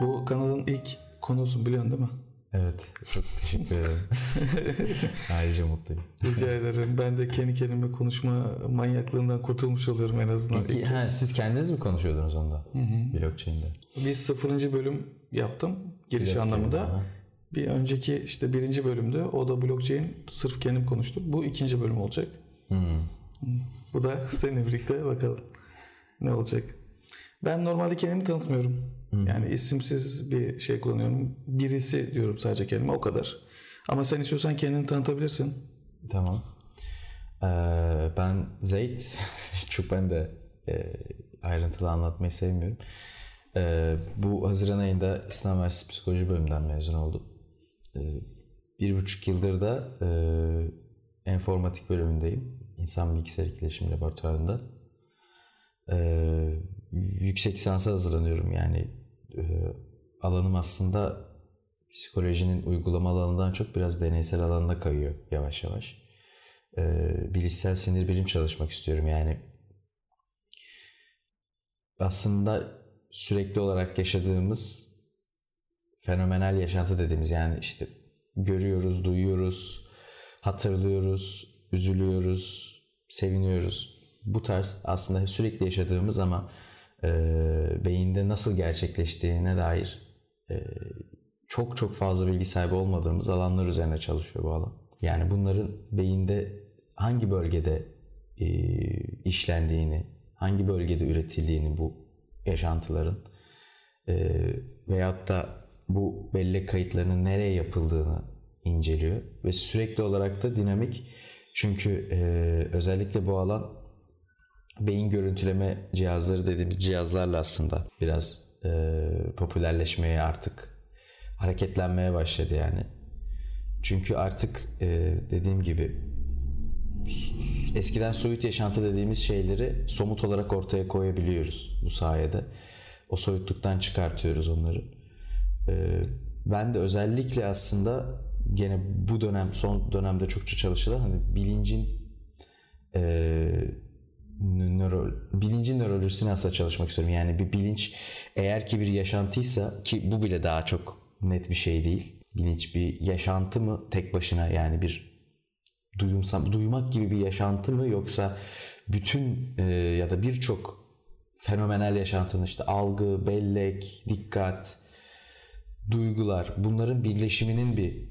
Bu kanalın ilk konusu biliyorsun değil mi? Evet, çok teşekkür ederim. Ayrıca mutluyum. Rica ederim. Ben de kendi kendime konuşma manyaklığından kurtulmuş oluyorum en azından. İlk, ha, siz kendiniz mi konuşuyordunuz onda? Blockchain'de. Bir sıfırıncı bölüm yaptım giriş Blockchain, anlamında. aha. Bir önceki işte birinci bölümde o da blockchain sırf kendim konuştum. Bu ikinci bölüm olacak. Hmm. Bu da seninle birlikte bakalım ne olacak. Ben normalde kendimi tanıtmıyorum. Yani isimsiz bir şey kullanıyorum. Birisi diyorum sadece kendime o kadar. Ama sen istiyorsan kendini tanıtabilirsin. Tamam. Ee, ben Zeyt. Çok ben de e, ayrıntılı anlatmayı sevmiyorum. Ee, bu Haziran ayında İslam Üniversitesi Psikoloji bölümünden mezun oldum. Ee, bir buçuk yıldır da e, enformatik bölümündeyim. İnsan bilgisayar etkileşim laboratuvarında. Ee, yüksek lisansa hazırlanıyorum yani e, alanım aslında psikolojinin uygulama alanından çok biraz deneysel alanda kayıyor yavaş yavaş. Ee, bilişsel sinir bilim çalışmak istiyorum yani. Aslında sürekli olarak yaşadığımız fenomenal yaşantı dediğimiz yani işte görüyoruz, duyuyoruz, hatırlıyoruz, üzülüyoruz, seviniyoruz. Bu tarz aslında sürekli yaşadığımız ama e, beyinde nasıl gerçekleştiğine dair e, çok çok fazla bilgi sahibi olmadığımız alanlar üzerine çalışıyor bu alan. Yani bunların beyinde hangi bölgede e, işlendiğini, hangi bölgede üretildiğini bu yaşantıların e, veyahut da bu bellek kayıtlarının nereye yapıldığını inceliyor ve sürekli olarak da dinamik çünkü e, özellikle bu alan beyin görüntüleme cihazları dediğimiz cihazlarla aslında biraz e, popülerleşmeye artık hareketlenmeye başladı yani. Çünkü artık e, dediğim gibi eskiden soyut yaşantı dediğimiz şeyleri somut olarak ortaya koyabiliyoruz bu sayede. O soyutluktan çıkartıyoruz onları. E, ben de özellikle aslında gene bu dönem son dönemde çokça çalışılan hani bilincin e, nöro, bilincin nörolojisini aslında çalışmak istiyorum. Yani bir bilinç eğer ki bir yaşantıysa ki bu bile daha çok net bir şey değil. Bilinç bir yaşantı mı tek başına yani bir duyumsam, duymak gibi bir yaşantı mı yoksa bütün e, ya da birçok fenomenal yaşantının işte algı, bellek, dikkat, duygular bunların birleşiminin bir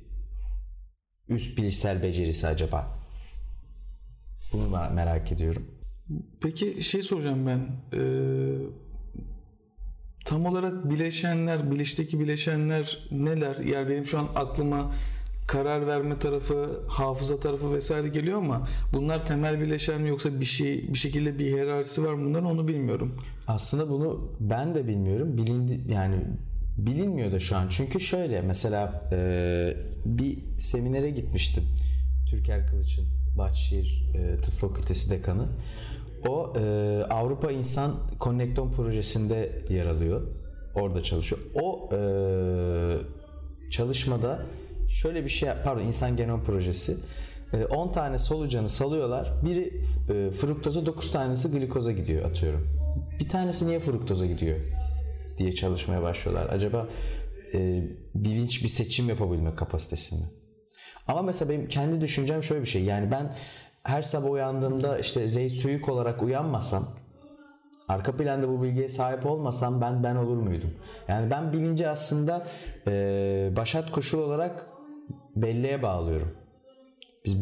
üst bilişsel becerisi acaba? Bunu mer- merak ediyorum. Peki şey soracağım ben. Ee, tam olarak bileşenler, bilinçteki bileşenler neler? Yani benim şu an aklıma karar verme tarafı, hafıza tarafı vesaire geliyor ama bunlar temel bileşen mi yoksa bir şey bir şekilde bir hiyerarşisi var mı bunların onu bilmiyorum. Aslında bunu ben de bilmiyorum. Bilindi yani bilinmiyor da şu an. Çünkü şöyle mesela e, bir seminere gitmiştim. Türker Kılıç'ın Bahçeşehir e, Tıp Fakültesi dekanı. O e, Avrupa İnsan Konnekton projesinde yer alıyor. Orada çalışıyor. O e, çalışmada şöyle bir şey pardon insan genom projesi. E, 10 tane solucanı salıyorlar. Biri e, fruktoza 9 tanesi glikoza gidiyor atıyorum. Bir tanesi niye fruktoza gidiyor diye çalışmaya başlıyorlar. Acaba e, bilinç bir seçim yapabilme kapasitesi mi? Ama mesela benim kendi düşüncem şöyle bir şey. Yani ben her sabah uyandığımda işte Zeyt Söyük olarak uyanmasam arka planda bu bilgiye sahip olmasam ben ben olur muydum? Yani ben bilinci aslında e, başat koşul olarak belleğe bağlıyorum. Biz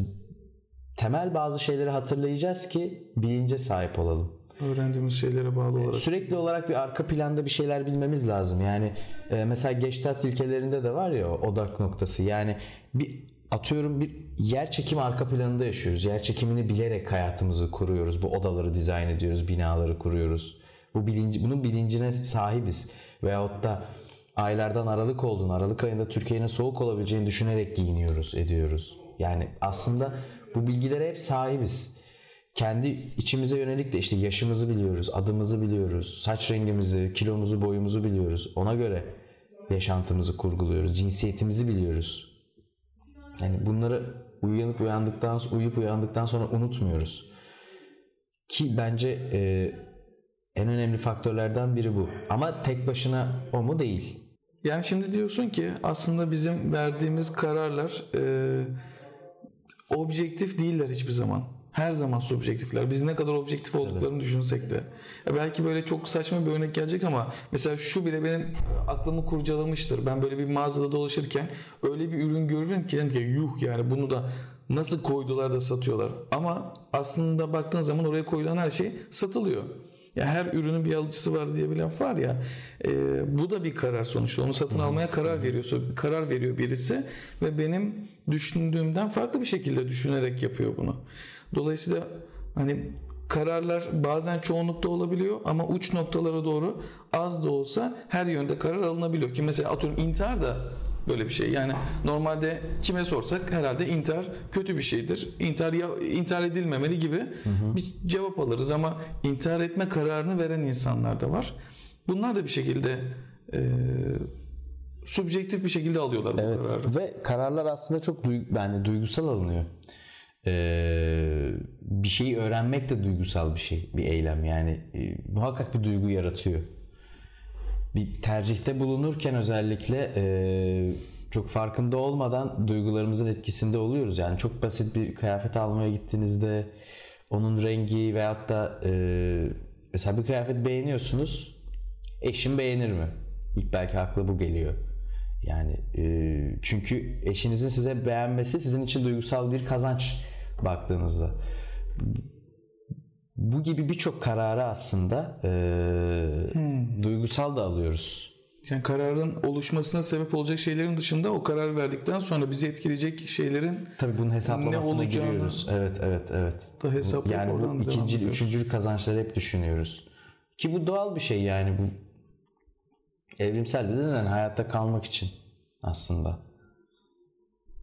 temel bazı şeyleri hatırlayacağız ki bilince sahip olalım. Öğrendiğimiz şeylere bağlı olarak. Sürekli olarak bir arka planda bir şeyler bilmemiz lazım. Yani e, mesela Gestalt ilkelerinde de var ya odak noktası. Yani bir atıyorum bir yer çekimi arka planında yaşıyoruz. Yer çekimini bilerek hayatımızı kuruyoruz. Bu odaları dizayn ediyoruz, binaları kuruyoruz. Bu bilinci, bunun bilincine sahibiz. Veyahut da aylardan Aralık olduğunu, Aralık ayında Türkiye'nin soğuk olabileceğini düşünerek giyiniyoruz, ediyoruz. Yani aslında bu bilgilere hep sahibiz. Kendi içimize yönelik de işte yaşımızı biliyoruz, adımızı biliyoruz, saç rengimizi, kilomuzu, boyumuzu biliyoruz. Ona göre yaşantımızı kurguluyoruz, cinsiyetimizi biliyoruz. Yani bunları uyanıp uyandıktan uyuyup uyandıktan sonra unutmuyoruz. Ki bence e, en önemli faktörlerden biri bu. Ama tek başına o mu değil. Yani şimdi diyorsun ki aslında bizim verdiğimiz kararlar e, objektif değiller hiçbir zaman. Her zaman subjektifler. Biz ne kadar objektif olduklarını düşünsek de. Ya belki böyle çok saçma bir örnek gelecek ama mesela şu bile benim aklımı kurcalamıştır. Ben böyle bir mağazada dolaşırken öyle bir ürün görürüm ki dedim ki yuh yani bunu da nasıl koydular da satıyorlar. Ama aslında baktığın zaman oraya koyulan her şey satılıyor. Ya her ürünün bir alıcısı var diye bir laf var ya. e, bu da bir karar sonuçta. Onu satın almaya karar veriyorsa karar veriyor birisi ve benim düşündüğümden farklı bir şekilde düşünerek yapıyor bunu. Dolayısıyla hani kararlar bazen çoğunlukta olabiliyor ama uç noktalara doğru az da olsa her yönde karar alınabiliyor ki mesela atıyorum intihar da böyle bir şey. Yani normalde kime sorsak herhalde intihar kötü bir şeydir. İntihar ya, intihar edilmemeli gibi bir cevap alırız ama intihar etme kararını veren insanlar da var. Bunlar da bir şekilde e, subjektif bir şekilde alıyorlar bu Evet kararı. ve kararlar aslında çok duyg- yani duygusal alınıyor. Ee, bir şeyi öğrenmek de duygusal bir şey, bir eylem yani e, muhakkak bir duygu yaratıyor. Bir tercihte bulunurken özellikle e, çok farkında olmadan duygularımızın etkisinde oluyoruz. Yani çok basit bir kıyafet almaya gittiğinizde onun rengi veyahut da e, mesela bir kıyafet beğeniyorsunuz, eşim beğenir mi? İlk belki akla bu geliyor. Yani e, çünkü eşinizin size beğenmesi sizin için duygusal bir kazanç baktığınızda. Bu gibi birçok kararı aslında e, duygusal da alıyoruz. Yani kararın oluşmasına sebep olacak şeylerin dışında o karar verdikten sonra bizi etkileyecek şeylerin Tabii bunun hesaplamasına giriyoruz. Evet, evet, evet. da hesaplayıp Yani bu ikinci, üçüncü kazançları hep düşünüyoruz. Ki bu doğal bir şey yani bu evrimsel bir neden hayatta kalmak için aslında.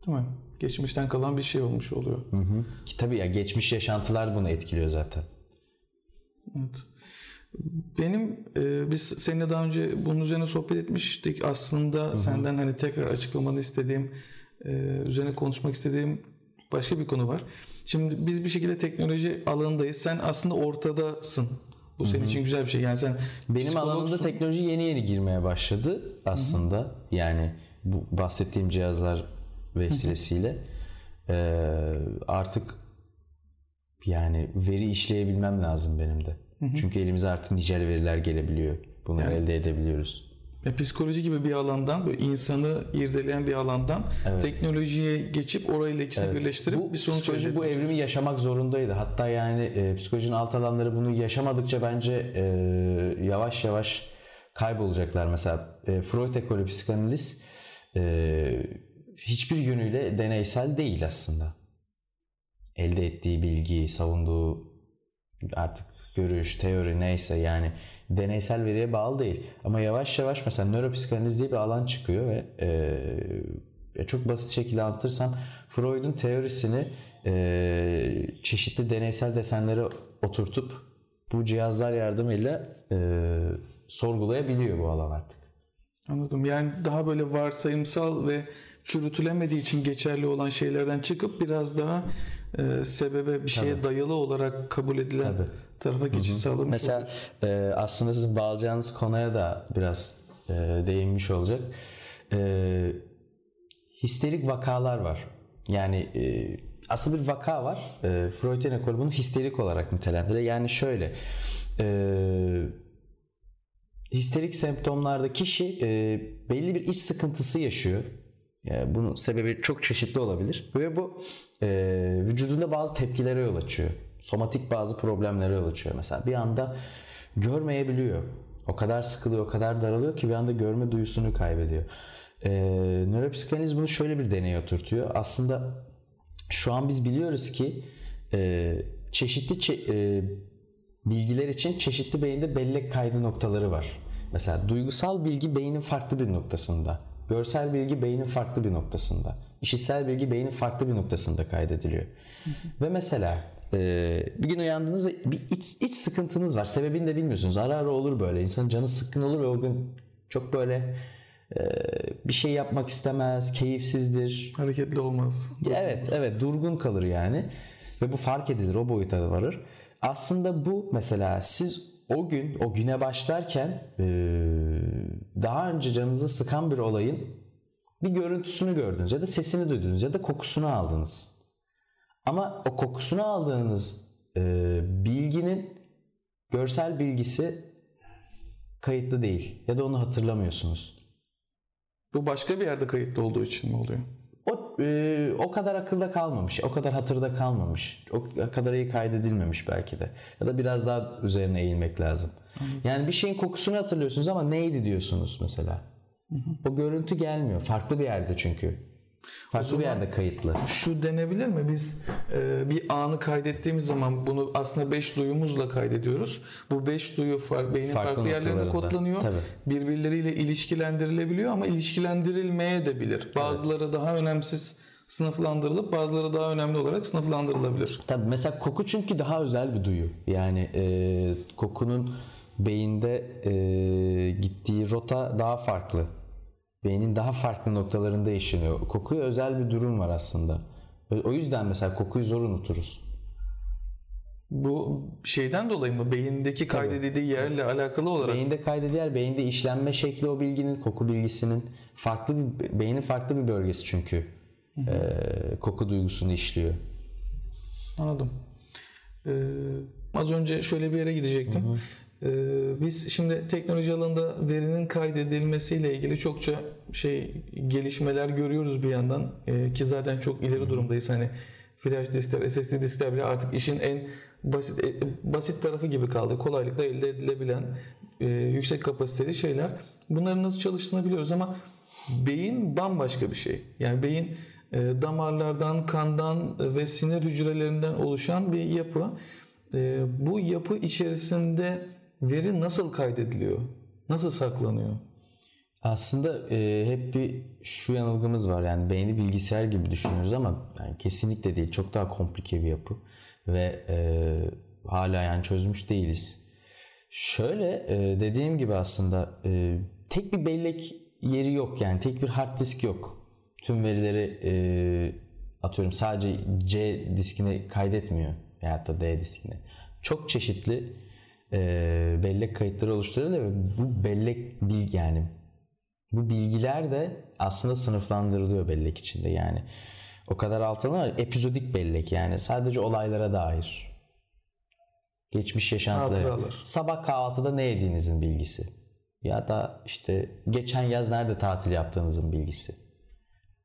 Mi? Geçmişten kalan bir şey olmuş oluyor. Hı hı. Ki tabii ya geçmiş yaşantılar bunu etkiliyor zaten. Evet. Benim e, biz seninle daha önce bunun üzerine sohbet etmiştik. Aslında senden hani tekrar açıklamanı istediğim, e, üzerine konuşmak istediğim başka bir konu var. Şimdi biz bir şekilde teknoloji alanındayız. Sen aslında ortadasın. Bu senin için güzel bir şey. Yani sen Benim psikologsun. alanımda teknoloji yeni yeni girmeye başladı aslında. Yani bu bahsettiğim cihazlar vesilesiyle Ee, artık yani veri işleyebilmem lazım benim de. Çünkü elimize artık nicel veriler gelebiliyor. Bunları elde edebiliyoruz. Ya psikoloji gibi bir alandan, böyle insanı irdeleyen bir alandan teknolojiye geçip orayla ikisini birleştirip bu bir sonuç psikoloji elde bu evrimi yaşamak zorundaydı. Hatta yani e, psikolojinin alt alanları bunu yaşamadıkça bence e, yavaş yavaş kaybolacaklar. Mesela e, Freud ekolü psikanaliz e, hiçbir yönüyle deneysel değil aslında. Elde ettiği bilgi, savunduğu artık görüş, teori neyse yani deneysel veriye bağlı değil. Ama yavaş yavaş mesela nöropsikanaliz diye bir alan çıkıyor ve e, çok basit şekilde anlatırsam Freud'un teorisini e, çeşitli deneysel desenlere oturtup bu cihazlar yardımıyla e, sorgulayabiliyor bu alan artık. Anladım. Yani daha böyle varsayımsal ve çürütülemediği için geçerli olan şeylerden çıkıp biraz daha e, sebebe bir şeye dayalı olarak kabul edilen Tabii. tarafa geçiş sağlamış Mesela e, aslında sizin bağlayacağınız konuya da biraz e, değinmiş olacak. E, histerik vakalar var. Yani e, aslında bir vaka var. E, Freud'un ekolü bunu histerik olarak nitelendiriyor. Yani şöyle e, histerik semptomlarda kişi e, belli bir iç sıkıntısı yaşıyor. Yani bunun sebebi çok çeşitli olabilir ve bu e, vücudunda bazı tepkilere yol açıyor. Somatik bazı problemlere yol açıyor. Mesela bir anda görmeyebiliyor. O kadar sıkılıyor, o kadar daralıyor ki bir anda görme duyusunu kaybediyor. E, nöropsikanaliz bunu şöyle bir deneye oturtuyor. Aslında şu an biz biliyoruz ki e, çeşitli çe- e, bilgiler için çeşitli beyinde bellek kaydı noktaları var. Mesela duygusal bilgi beynin farklı bir noktasında. Görsel bilgi beynin farklı bir noktasında. İşitsel bilgi beynin farklı bir noktasında kaydediliyor. Ve mesela e, bir gün uyandınız ve bir iç, iç sıkıntınız var. Sebebini de bilmiyorsunuz. Ara ara olur böyle. İnsanın canı sıkkın olur ve o gün çok böyle e, bir şey yapmak istemez, keyifsizdir. Hareketli olmaz. Evet, evet durgun kalır yani. ve bu fark edilir o boyuta varır. Aslında bu mesela siz o gün o güne başlarken e, daha önce canınızı sıkan bir olayın bir görüntüsünü gördünüz ya da sesini duydunuz ya da kokusunu aldınız. Ama o kokusunu aldığınız e, bilginin görsel bilgisi kayıtlı değil ya da onu hatırlamıyorsunuz. Bu başka bir yerde kayıtlı olduğu için mi oluyor? O e, o kadar akılda kalmamış, o kadar hatırda kalmamış, o kadar iyi kaydedilmemiş belki de. Ya da biraz daha üzerine eğilmek lazım. Yani bir şeyin kokusunu hatırlıyorsunuz ama neydi diyorsunuz mesela. O görüntü gelmiyor. Farklı bir yerde çünkü. Farklı bir yerde kayıtlı. Şu denebilir mi? Biz e, bir anı kaydettiğimiz zaman bunu aslında 5 duyumuzla kaydediyoruz. Bu 5 duyu far, beynin Farklı farklı, yerlerinde noktalarında. kodlanıyor. Tabii. Birbirleriyle ilişkilendirilebiliyor ama ilişkilendirilmeye de bilir. Bazıları daha önemsiz sınıflandırılıp bazıları daha önemli olarak sınıflandırılabilir. Tabii mesela koku çünkü daha özel bir duyu. Yani e, kokunun beyinde e, gittiği rota daha farklı. Beynin daha farklı noktalarında işleniyor. Kokuya özel bir durum var aslında. O- yüzden mesela kokuyu zor unuturuz. Bu şeyden dolayı mı? Beyindeki kaydedildiği yerle alakalı olarak Beyinde kaydediler, beyinde işlenme şekli o bilginin, koku bilgisinin farklı bir beynin farklı bir bölgesi çünkü e, koku duygusunu işliyor. Anladım. Ee, az önce şöyle bir yere gidecektim. Ee, biz şimdi teknoloji alanında verinin kaydedilmesiyle ilgili çokça şey gelişmeler görüyoruz bir yandan Ee, ki zaten çok ileri durumdayız hani flash diskler, SSD diskler bile artık işin en basit e, basit tarafı gibi kaldı. Kolaylıkla elde edilebilen e, yüksek kapasiteli şeyler. Bunların nasıl çalıştığını biliyoruz ama beyin bambaşka bir şey. Yani beyin e, damarlardan, kandan ve sinir hücrelerinden oluşan bir yapı. Bu yapı içerisinde veri nasıl kaydediliyor? Nasıl saklanıyor? Aslında e, hep bir şu yanılgımız var yani beyni bilgisayar gibi düşünüyoruz ama yani kesinlikle değil çok daha komplike bir yapı ve e, hala yani çözmüş değiliz. Şöyle e, dediğim gibi aslında e, tek bir bellek yeri yok yani tek bir hard disk yok. Tüm verileri e, atıyorum sadece C diskine kaydetmiyor veyahut da D diskine. Çok çeşitli e, bellek kayıtları oluşturuyor ve bu bellek bilgi yani bu bilgiler de aslında sınıflandırılıyor bellek içinde yani. O kadar altına epizodik bellek yani sadece olaylara dair. Geçmiş yaşantıları. Hatıralar. Sabah kahvaltıda ne yediğinizin bilgisi. Ya da işte geçen yaz nerede tatil yaptığınızın bilgisi.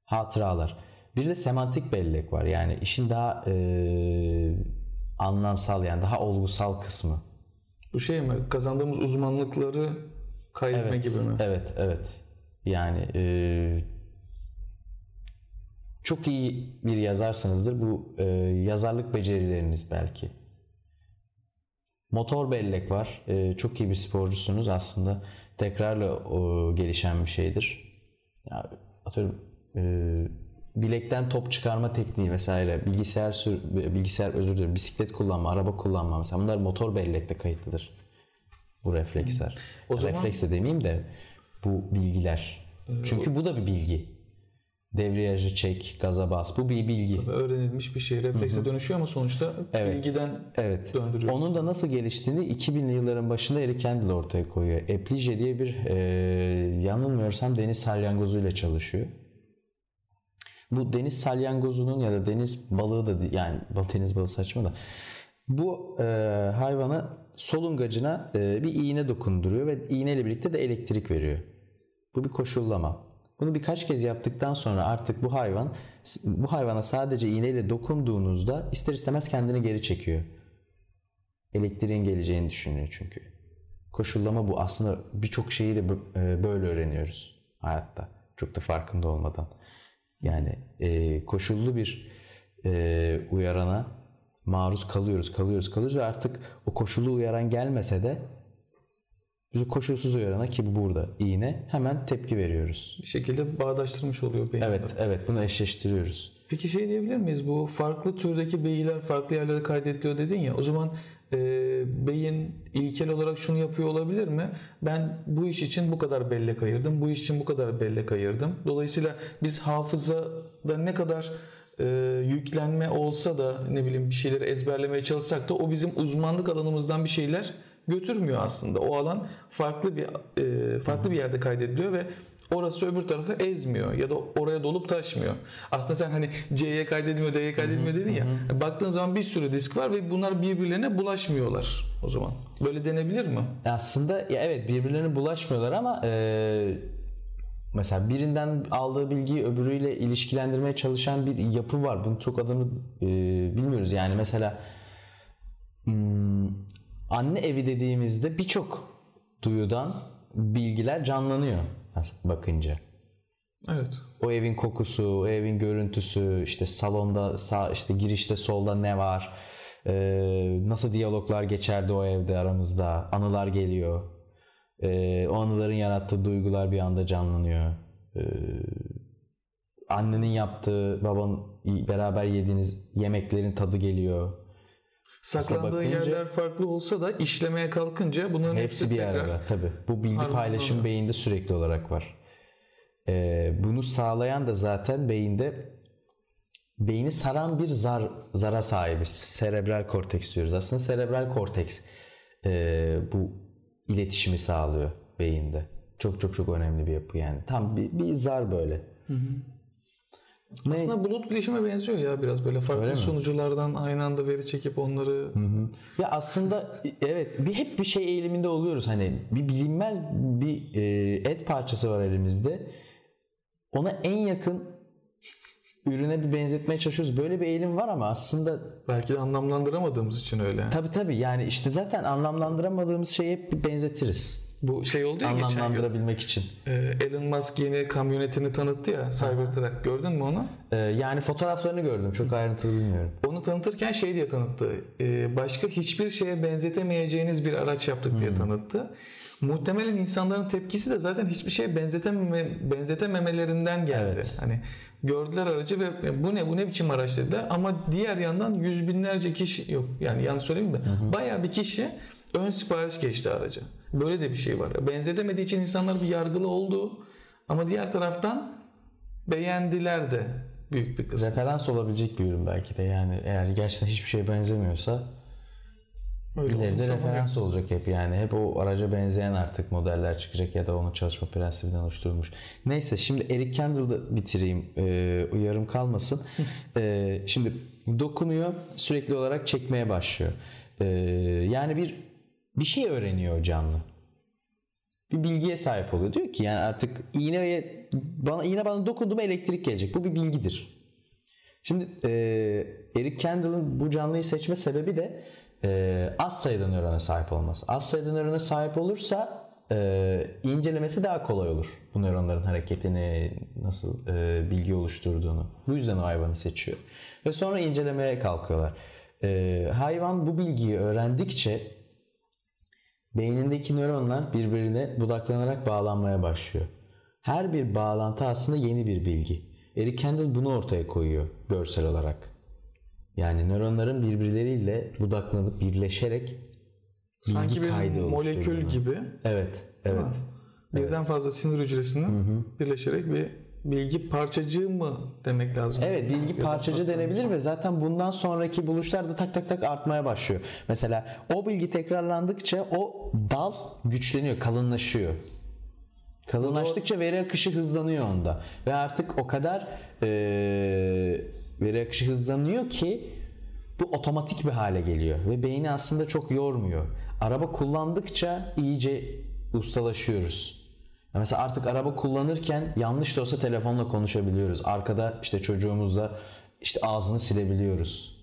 Hatıralar. Bir de semantik bellek var. Yani işin daha eee, anlamsal yani daha olgusal kısmı. Bu şey mi? Kazandığımız uzmanlıkları kaydetme Evet, gibi mi? Evet, evet. Yani e, çok iyi bir yazarsanızdır bu e, yazarlık becerileriniz belki. Motor bellek var. E, çok iyi bir sporcusunuz aslında. Tekrarla o, gelişen bir şeydir. Ya, atıyorum e, bilekten top çıkarma tekniği vesaire, bilgisayar sür, bilgisayar özür dilerim, bisiklet kullanma, araba kullanma mesela bunlar motor bellekte kayıtlıdır. Bu refleksler. O zaman- Refleks de demeyeyim de bu bilgiler. Çünkü bu da bir bilgi. Devriyajı çek, gaza bas. Bu bir bilgi. Öğrenilmiş bir şey reflekse dönüşüyor ama sonuçta Evet. bilgiden Evet. döndürüyor. Onun da nasıl geliştiğini 2000'li yılların başında Eric Kandel ortaya koyuyor. Eplije diye bir e, yanılmıyorsam deniz salyangozuyla çalışıyor. Bu deniz salyangozunun ya da deniz balığı da yani deniz balığı saçma da bu e, hayvana solungacına e, bir iğne dokunduruyor ve iğneyle birlikte de elektrik veriyor. Bu bir koşullama. Bunu birkaç kez yaptıktan sonra artık bu hayvan bu hayvana sadece iğneyle dokunduğunuzda ister istemez kendini geri çekiyor. Elektriğin geleceğini düşünüyor çünkü. Koşullama bu. Aslında birçok şeyi de e, böyle öğreniyoruz hayatta. Çok da farkında olmadan. Yani e, koşullu bir e, uyarana maruz kalıyoruz, kalıyoruz, kalıyoruz ve artık o koşullu uyaran gelmese de biz koşulsuz uyarana ki bu burada iğne hemen tepki veriyoruz. bir şekilde bağdaştırmış oluyor beyin. Evet, evet bunu eşleştiriyoruz. Peki şey diyebilir miyiz? Bu farklı türdeki beyinler farklı yerlere kaydediliyor dedin ya. O zaman e, beyin ilkel olarak şunu yapıyor olabilir mi? Ben bu iş için bu kadar bellek ayırdım. Bu iş için bu kadar bellek ayırdım. Dolayısıyla biz hafızada ne kadar e, yüklenme olsa da ne bileyim bir şeyleri ezberlemeye çalışsak da o bizim uzmanlık alanımızdan bir şeyler götürmüyor aslında. O alan farklı bir e, farklı bir yerde kaydediliyor ve orası öbür tarafı ezmiyor ya da oraya dolup taşmıyor. Aslında sen hani C'ye kaydedilmiyor, D'ye kaydedilmiyor dedin ya. Baktığın zaman bir sürü disk var ve bunlar birbirlerine bulaşmıyorlar o zaman. Böyle denebilir mi? Aslında ya evet birbirlerine bulaşmıyorlar ama e, mesela birinden aldığı bilgiyi öbürüyle ilişkilendirmeye çalışan bir yapı var. Bunun çok adını e, bilmiyoruz. Yani mesela hmm, anne evi dediğimizde birçok duyudan bilgiler canlanıyor bakınca. Evet. O evin kokusu, o evin görüntüsü, işte salonda sağ, işte girişte solda ne var, ee, nasıl diyaloglar geçerdi o evde aramızda, anılar geliyor. Ee, o anıların yarattığı duygular bir anda canlanıyor. Ee, annenin yaptığı, baban beraber yediğiniz yemeklerin tadı geliyor. Saklandığı bakınca, yerler farklı olsa da işlemeye kalkınca bunların hepsi, hepsi bir arada tabii. Bu bilgi paylaşım beyinde sürekli olarak var. Ee, bunu sağlayan da zaten beyinde beyni saran bir zar zara sahibiz. Serebral korteks diyoruz. Aslında serebral korteks e, bu iletişimi sağlıyor beyinde. Çok çok çok önemli bir yapı yani. Tam bir, bir zar böyle. Hı hı. Ne? Aslında bulut bilişime benziyor ya biraz böyle farklı sunuculardan aynı anda veri çekip onları. Hı hı. Ya aslında evet bir hep bir şey eğiliminde oluyoruz hani bir bilinmez bir e, et parçası var elimizde. Ona en yakın ürüne bir benzetmeye çalışıyoruz. Böyle bir eğilim var ama aslında belki de anlamlandıramadığımız için öyle. Tabii tabii. Yani işte zaten anlamlandıramadığımız şeyi hep bir benzetiriz. Bu şey oldu ya Anlamlandırabilmek için. Ee, Elon Musk yeni kamyonetini tanıttı ya Cybertruck. Gördün mü onu? Ee, yani fotoğraflarını gördüm. Çok ayrıntılı bilmiyorum. Onu tanıtırken şey diye tanıttı. Ee, başka hiçbir şeye benzetemeyeceğiniz bir araç yaptık diye hmm. tanıttı. Muhtemelen insanların tepkisi de zaten hiçbir şeye benzetememe, benzetememelerinden geldi. Evet. Hani gördüler aracı ve bu ne bu ne biçim araç dediler ama diğer yandan yüz binlerce kişi yok yani yanlış söyleyeyim mi? Bayağı bir kişi ön sipariş geçti araca. Böyle de bir şey var. Benzetemediği için insanlar bir yargılı oldu ama diğer taraftan beğendiler de büyük bir kısmı. Referans olabilecek bir ürün belki de yani eğer gerçekten hiçbir şeye benzemiyorsa Öyle İleride referans yok. olacak hep yani. Hep o araca benzeyen artık modeller çıkacak ya da onun çalışma prensibinden oluşturulmuş. Neyse şimdi Eric Candle'da bitireyim. Ee, uyarım kalmasın. ee, şimdi dokunuyor sürekli olarak çekmeye başlıyor. Ee, yani bir bir şey öğreniyor canlı. Bir bilgiye sahip oluyor. Diyor ki yani artık iğneye bana iğne bana dokundu mu elektrik gelecek. Bu bir bilgidir. Şimdi e, Eric Candle'ın bu canlıyı seçme sebebi de e, az sayıda nörona sahip olması. Az sayıda nörona sahip olursa e, incelemesi daha kolay olur. Bu nöronların hareketini, nasıl e, bilgi oluşturduğunu. Bu yüzden o hayvanı seçiyor. Ve sonra incelemeye kalkıyorlar. E, hayvan bu bilgiyi öğrendikçe beynindeki nöronlar birbirine budaklanarak bağlanmaya başlıyor. Her bir bağlantı aslında yeni bir bilgi. Eric Kendall bunu ortaya koyuyor görsel olarak. Yani nöronların birbirleriyle budaklanıp birleşerek Sanki bir molekül gibi. Evet, evet. Birden evet. fazla sinir hücresinin hı hı. birleşerek bir bilgi parçacığı mı demek lazım? Evet, bilgi ya parçacı denebilir ve zaten bundan sonraki buluşlar da tak tak tak artmaya başlıyor. Mesela o bilgi tekrarlandıkça o dal güçleniyor, kalınlaşıyor. Kalınlaştıkça veri akışı hızlanıyor onda ve artık o kadar ee, veri akışı hızlanıyor ki bu otomatik bir hale geliyor ve beyni aslında çok yormuyor. Araba kullandıkça iyice ustalaşıyoruz. Mesela artık araba kullanırken yanlış da olsa telefonla konuşabiliyoruz. Arkada işte çocuğumuzla işte ağzını silebiliyoruz.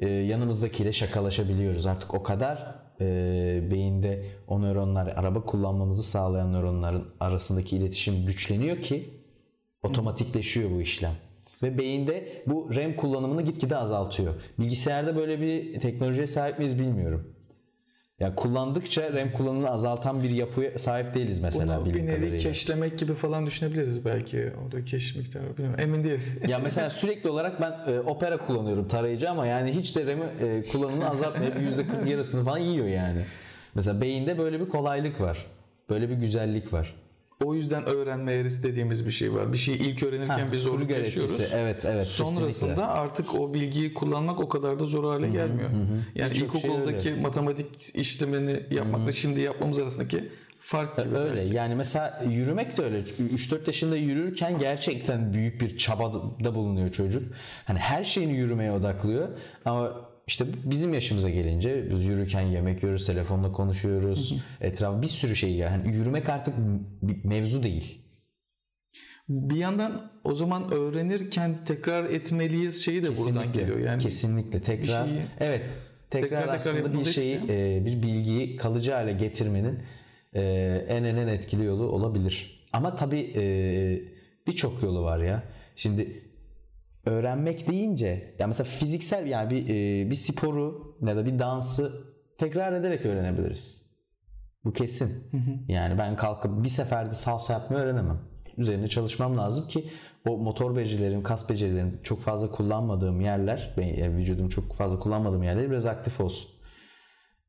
Ee, yanımızdakiyle şakalaşabiliyoruz. Artık o kadar e, beyinde o nöronlar, araba kullanmamızı sağlayan nöronların arasındaki iletişim güçleniyor ki otomatikleşiyor bu işlem ve beyinde bu RAM kullanımını gitgide azaltıyor. Bilgisayarda böyle bir teknolojiye sahip miyiz bilmiyorum. Yani kullandıkça RAM kullanımını azaltan bir yapıya sahip değiliz mesela. Bunu bir nevi kadarıyla. keşlemek gibi falan düşünebiliriz belki. O da keş miktarı bilmiyorum. Emin değil. ya mesela sürekli olarak ben e, Opera kullanıyorum tarayıcı ama yani hiç de RAM'i e, kullanımını azaltmayıp %40 yarısını falan yiyor yani. Mesela beyinde böyle bir kolaylık var. Böyle bir güzellik var. O yüzden öğrenme eğrisi dediğimiz bir şey var. Bir şeyi ilk öğrenirken Ha, bir zorluk yaşıyoruz. etkisi. Evet evet. Sonrasında kesinlikle. artık o bilgiyi kullanmak o kadar da zor hale gelmiyor. Yani Birçok şey ilkokuldaki matematik işlemini yapmakla şimdi yapmamız arasındaki fark gibi. Öyle belki. yani mesela yürümek de öyle. 3-4 yaşında yürürken gerçekten büyük bir çabada bulunuyor çocuk. Hani her şeyini yürümeye odaklıyor ama işte bizim yaşımıza gelince biz yürürken yemek yiyoruz, telefonla konuşuyoruz. Etraf bir sürü şey yani yürümek artık bir mevzu değil. Bir yandan o zaman öğrenirken tekrar etmeliyiz şeyi de buradan geliyor. Yani kesinlikle tekrar şeyi- evet tekrar, tekrar tekrar aslında bir yapmalıyız şeyi e, bir bilgiyi kalıcı hale getirmenin e, en en en etkili yolu olabilir. Ama tabii e, birçok yolu var ya. Şimdi öğrenmek deyince ya mesela fiziksel yani bir e, bir sporu ya da bir dansı tekrar ederek öğrenebiliriz. Bu kesin. Yani ben kalkıp bir seferde salsa yapmayı öğrenemem. Üzerine çalışmam lazım ki o motor becerilerim, kas becerilerim çok fazla kullanmadığım yerler, ben, yani vücudum çok fazla kullanmadığım yerler biraz aktif olsun.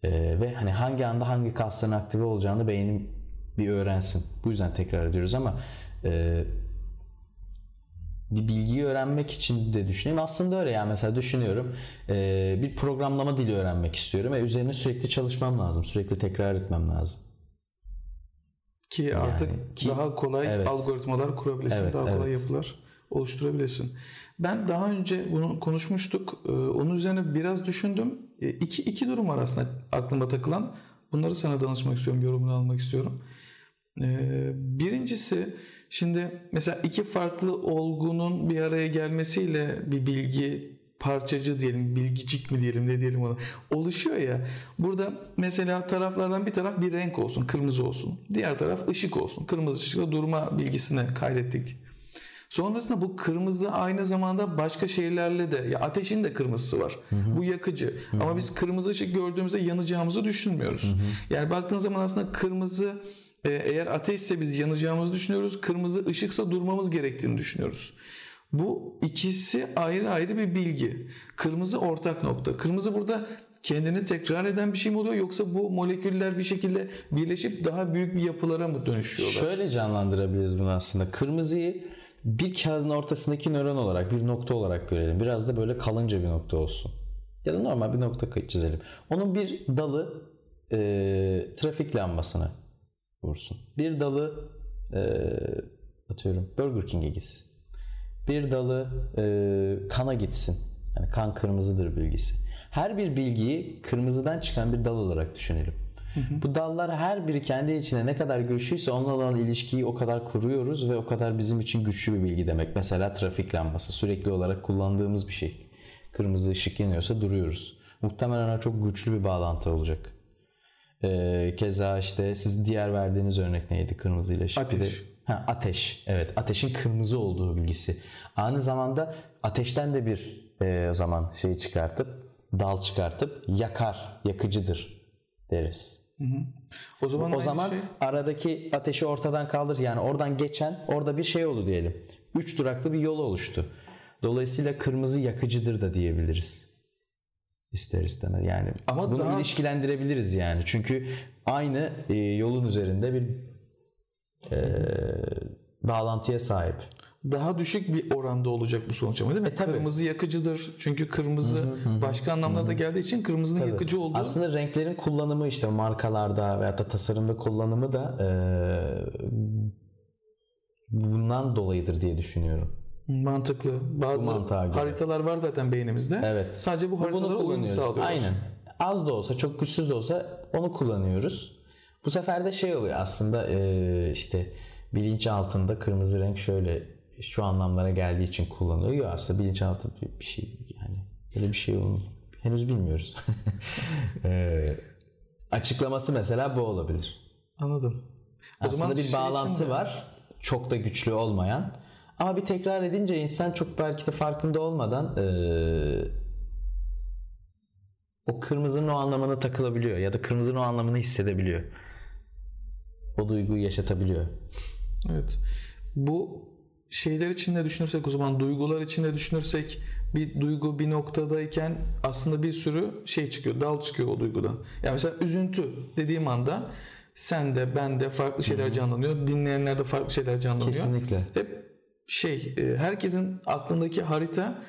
Ee, ve hani hangi anda hangi kasların aktive olacağını beynim bir öğrensin. Bu yüzden tekrar ediyoruz ama e, bir bilgiyi öğrenmek için de düşüneyim. Aslında öyle yani mesela düşünüyorum e, bir programlama dili öğrenmek istiyorum ve üzerine sürekli çalışmam lazım. Sürekli tekrar etmem lazım. ki artık ki- daha kolay evet. algoritmalar kurabilirsin, Evet, daha kolay evet. yapılar oluşturabilirsin. Ben daha önce bunu konuşmuştuk. Ee, Onun üzerine biraz düşündüm. İki, iki durum var aslında aklıma takılan. Bunları sana danışmak istiyorum, yorumunu almak istiyorum. Ee, Birincisi şimdi mesela iki farklı olgunun bir araya gelmesiyle bir bilgi parçacı diyelim, bilgicik mi diyelim ne diyelim ona oluşuyor ya. Burada mesela taraflardan bir taraf bir renk olsun, kırmızı olsun. Diğer taraf ışık olsun. Kırmızı ışıkla durma bilgisini kaydettik. Sonrasında bu kırmızı aynı zamanda başka şeylerle de ya ateşin de kırmızısı var. Bu yakıcı. Ama biz kırmızı ışık gördüğümüzde yanacağımızı düşünmüyoruz. Yani baktığın zaman aslında kırmızı eğer ateşse biz yanacağımızı düşünüyoruz. Kırmızı ışıksa durmamız gerektiğini düşünüyoruz. Bu ikisi ayrı ayrı bir bilgi. Kırmızı ortak nokta. Kırmızı burada kendini tekrar eden bir şey mi oluyor yoksa bu moleküller bir şekilde birleşip daha büyük bir yapılara mı dönüşüyorlar? Şöyle canlandırabiliriz bunu aslında. Kırmızıyı bir kağıdın ortasındaki nöron olarak, bir nokta olarak görelim. Biraz da böyle kalınca bir nokta olsun. Ya da normal bir nokta çizelim. Onun bir dalı e, trafik lambasına vursun. Bir dalı e, atıyorum Burger King'e gitsin. Bir dalı e, kana gitsin. Yani kan kırmızıdır bilgisi. Her bir bilgiyi kırmızıdan çıkan bir dal olarak düşünelim. Bu dallar her biri kendi içine ne kadar güçlüyse onunla olan ilişkiyi o kadar kuruyoruz ve o kadar bizim için güçlü bir bilgi demek. Mesela trafik lambası sürekli olarak kullandığımız bir şey. Kırmızı ışık yanıyorsa duruyoruz. Muhtemelen çok güçlü bir bağlantı olacak. Ee, keza işte siz diğer verdiğiniz örnek neydi kırmızı ile ışık? Bir de- Ateş. Ha, ateş. Evet ateşin kırmızı olduğu bilgisi. Aynı zamanda ateşten de bir e, o zaman şey çıkartıp dal çıkartıp yakar, yakıcıdır deriz. O zaman O zaman şey- aradaki ateşi ortadan kaldır. Yani oradan geçen orada bir şey oldu diyelim. Üç duraklı bir yol oluştu. Dolayısıyla kırmızı yakıcıdır da diyebiliriz. İster istemez yani. Ama bunu daha- ilişkilendirebiliriz yani. Çünkü aynı e, yolun üzerinde bir e, bağlantıya sahip. daha düşük bir oranda olacak bu sonuç ama değil mi? E, tabii. kırmızı yakıcıdır. Çünkü kırmızı başka anlamlarda geldiği için kırmızının yakıcı olduğu. Aslında renklerin kullanımı işte markalarda veya da tasarımda kullanımı da e, bundan dolayıdır diye düşünüyorum. Mantıklı. Bazı mantığa göre. haritalar var zaten beynimizde. Evet. Sadece bu haritalara uyum sağlıyorlar. Aynen. Az da olsa çok güçsüz de olsa onu kullanıyoruz. Bu sefer de şey oluyor aslında e, işte bilinç altında kırmızı renk şöyle şu anlamlara geldiği için kullanılıyor. Yok aslında bilinç altı bir şey yani öyle bir şey olduğunu henüz bilmiyoruz. E, açıklaması mesela bu olabilir. Anladım. O Aslında zaman bir şey bağlantı var. Çok da güçlü olmayan. Ama bir tekrar edince insan çok belki de farkında olmadan eee, o kırmızının o anlamına takılabiliyor ya da kırmızının o anlamını hissedebiliyor. O duyguyu yaşatabiliyor. Evet. Bu şeyler içinde düşünürsek o zaman duygular içinde düşünürsek bir duygu bir noktadayken aslında bir sürü şey çıkıyor, dal çıkıyor o duygudan. Yani mesela üzüntü dediğim anda Sen de ben de farklı şeyler canlanıyor. Dinleyenler de farklı şeyler canlanıyor. Kesinlikle. Hep şey e, herkesin aklındaki harita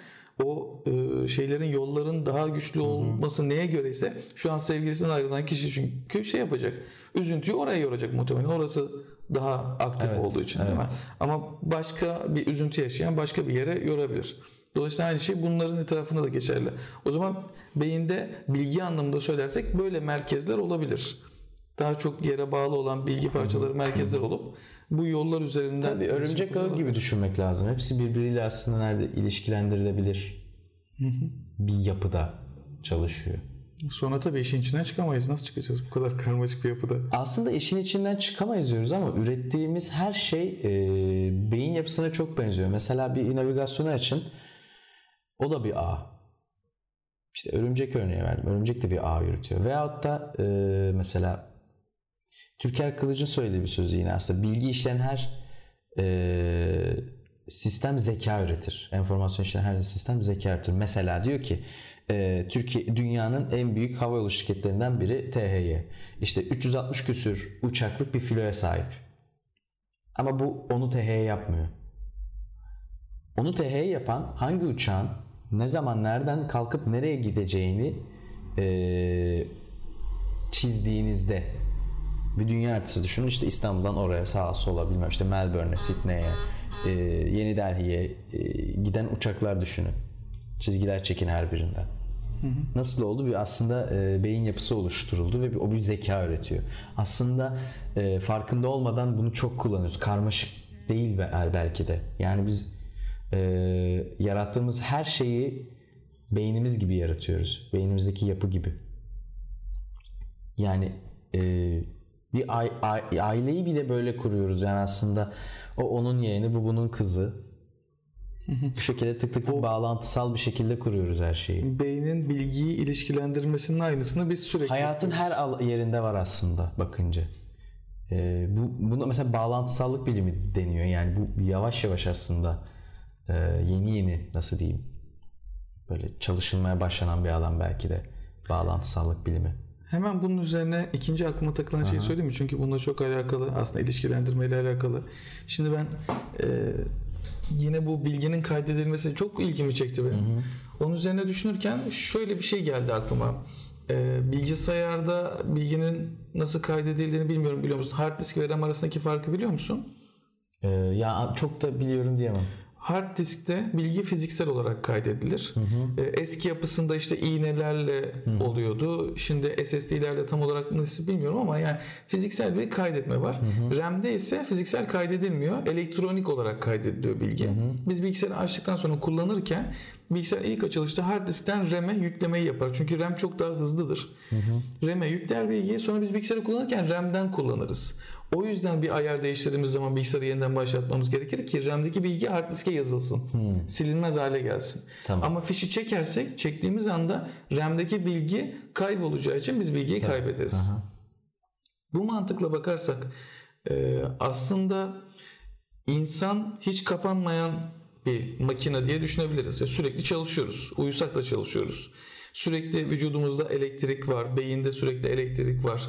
o e, şeylerin yolların daha güçlü olması neye göre ise şu an sevgilisinden ayrılan kişi çünkü şey yapacak. Üzüntüyü oraya yoracak muhtemelen. Orası daha aktif Evet, olduğu için değil mi? evet. Ama başka bir üzüntü yaşayan başka bir yere yorabilir. Dolayısıyla aynı şey bunların etrafında da geçerli. O zaman beyinde bilgi anlamında söylersek böyle merkezler olabilir. Daha çok yere bağlı olan bilgi parçaları merkezler olup bu yollar üzerinden Tabii örümcek ağı gibi düşünmek lazım. Hepsi birbiriyle aslında nerede ilişkilendirilebilir bir yapıda çalışıyor. Sonra tabii işin içinden çıkamayız. Nasıl çıkacağız bu kadar karmaşık bir yapıda? Aslında işin içinden çıkamayız diyoruz ama ürettiğimiz her şey e, beyin yapısına çok benziyor. Mesela bir navigasyonu açın. O da bir ağ. İşte örümcek örneği verdim. Örümcek de bir ağ yürütüyor. Veyahut da e, mesela Türker Kılıç'ın söylediği bir sözü yine aslında bilgi işleyen her e, sistem zeka üretir. Enformasyon işleyen her sistem zeka üretir. Mesela diyor ki e, Türkiye dünyanın en büyük havayolu şirketlerinden biri THY. İşte 360 küsür uçaklık bir filoya sahip. Ama bu onu THY yapmıyor. Onu THY yapan hangi uçağın ne zaman nereden kalkıp nereye gideceğini e, çizdiğinizde bir dünya haritası düşünün işte İstanbul'dan oraya sağa sola bilmem işte Melbourne'e, Sydney'e, e, Yeni Delhi'ye e, giden uçaklar düşünün. Çizgiler çekin her birinden. Nasıl oldu? Bir aslında e, beyin yapısı oluşturuldu ve bir- o bir zeka üretiyor. Aslında e, farkında olmadan bunu çok kullanıyoruz. Karmaşık değil be- belki de. Yani biz e, yarattığımız her şeyi beynimiz gibi yaratıyoruz. Beynimizdeki yapı gibi. Yani e, bir ai- ai- aileyi bile böyle kuruyoruz. Yani aslında o onun yeğeni, bu bunun kızı. Bu şekilde tık tık tık bağlantısal bir şekilde kuruyoruz her şeyi. Beynin bilgiyi ilişkilendirmesinin aynısını biz sürekli Hayatın her al- yerinde var aslında bakınca. Ee, bu buna mesela bağlantısallık bilimi deniyor. Yani bu yavaş yavaş aslında e, yeni yeni nasıl diyeyim böyle çalışılmaya başlanan bir alan belki de bağlantısallık bilimi. Hemen bunun üzerine ikinci aklıma takılan şeyi söyleyeyim mi? Çünkü bununla çok alakalı aslında ilişkilendirmeyle alakalı. Şimdi ben e, yine bu bilginin kaydedilmesi çok ilgimi çekti benim. Onun üzerine düşünürken şöyle bir şey geldi aklıma. E, bilgisayarda bilginin nasıl kaydedildiğini bilmiyorum biliyor musun? Hard disk ve RAM arasındaki farkı biliyor musun? Ee, ya çok da biliyorum diyemem. Hard diskte bilgi fiziksel olarak kaydedilir. Ee, Eski yapısında işte iğnelerle oluyordu. Şimdi SSD'lerle tam olarak nasıl bilmiyorum ama yani fiziksel bir kaydetme var. RAM'de ise fiziksel kaydedilmiyor. Elektronik olarak kaydediliyor bilgi. Biz bilgisayarı açtıktan sonra kullanırken bilgisayar ilk açılışta hard diskten RAM'e yüklemeyi yapar. Çünkü RAM çok daha hızlıdır. RAM'e yükler bilgiyi sonra biz bilgisayarı kullanırken RAM'den kullanırız. O yüzden bir ayar değiştirdiğimiz zaman bilgisayarı yeniden başlatmamız gerekir ki RAM'deki bilgi hard diske yazılsın. Silinmez hale gelsin. Tamam. Ama fişi çekersek çektiğimiz anda RAM'deki bilgi kaybolacağı için biz bilgiyi kaybederiz. Bu mantıkla bakarsak e, aslında insan hiç kapanmayan bir makine diye düşünebiliriz. Ya sürekli çalışıyoruz. Uyusak da çalışıyoruz. Sürekli vücudumuzda elektrik var. Beyinde sürekli elektrik var.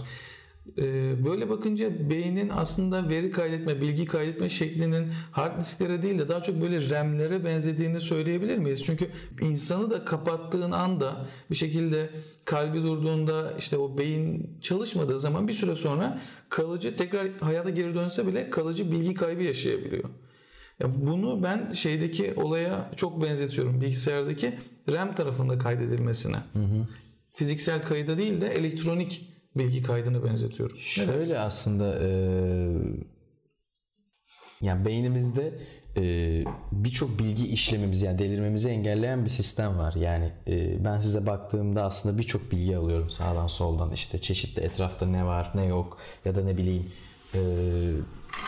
Ee, Böyle bakınca beynin aslında veri kaydetme, bilgi kaydetme şeklinin hard disklere değil de daha çok böyle RAM'lere benzediğini söyleyebilir miyiz? Çünkü insanı da kapattığın anda bir şekilde kalbi durduğunda işte o beyin çalışmadığı zaman bir süre sonra kalıcı tekrar hayata geri dönse bile kalıcı bilgi kaybı yaşayabiliyor. Ya bunu ben şeydeki olaya çok benzetiyorum bilgisayardaki RAM tarafında kaydedilmesine. Fiziksel kayıda değil de elektronik bilgi kaydını benzetiyorum. Şöyle aslında e, yani beynimizde e, birçok bilgi işlememizi yani delirmemizi engelleyen bir sistem var. Yani e, ben size baktığımda aslında birçok bilgi alıyorum sağdan soldan işte çeşitli etrafta ne var ne yok ya da ne bileyim e,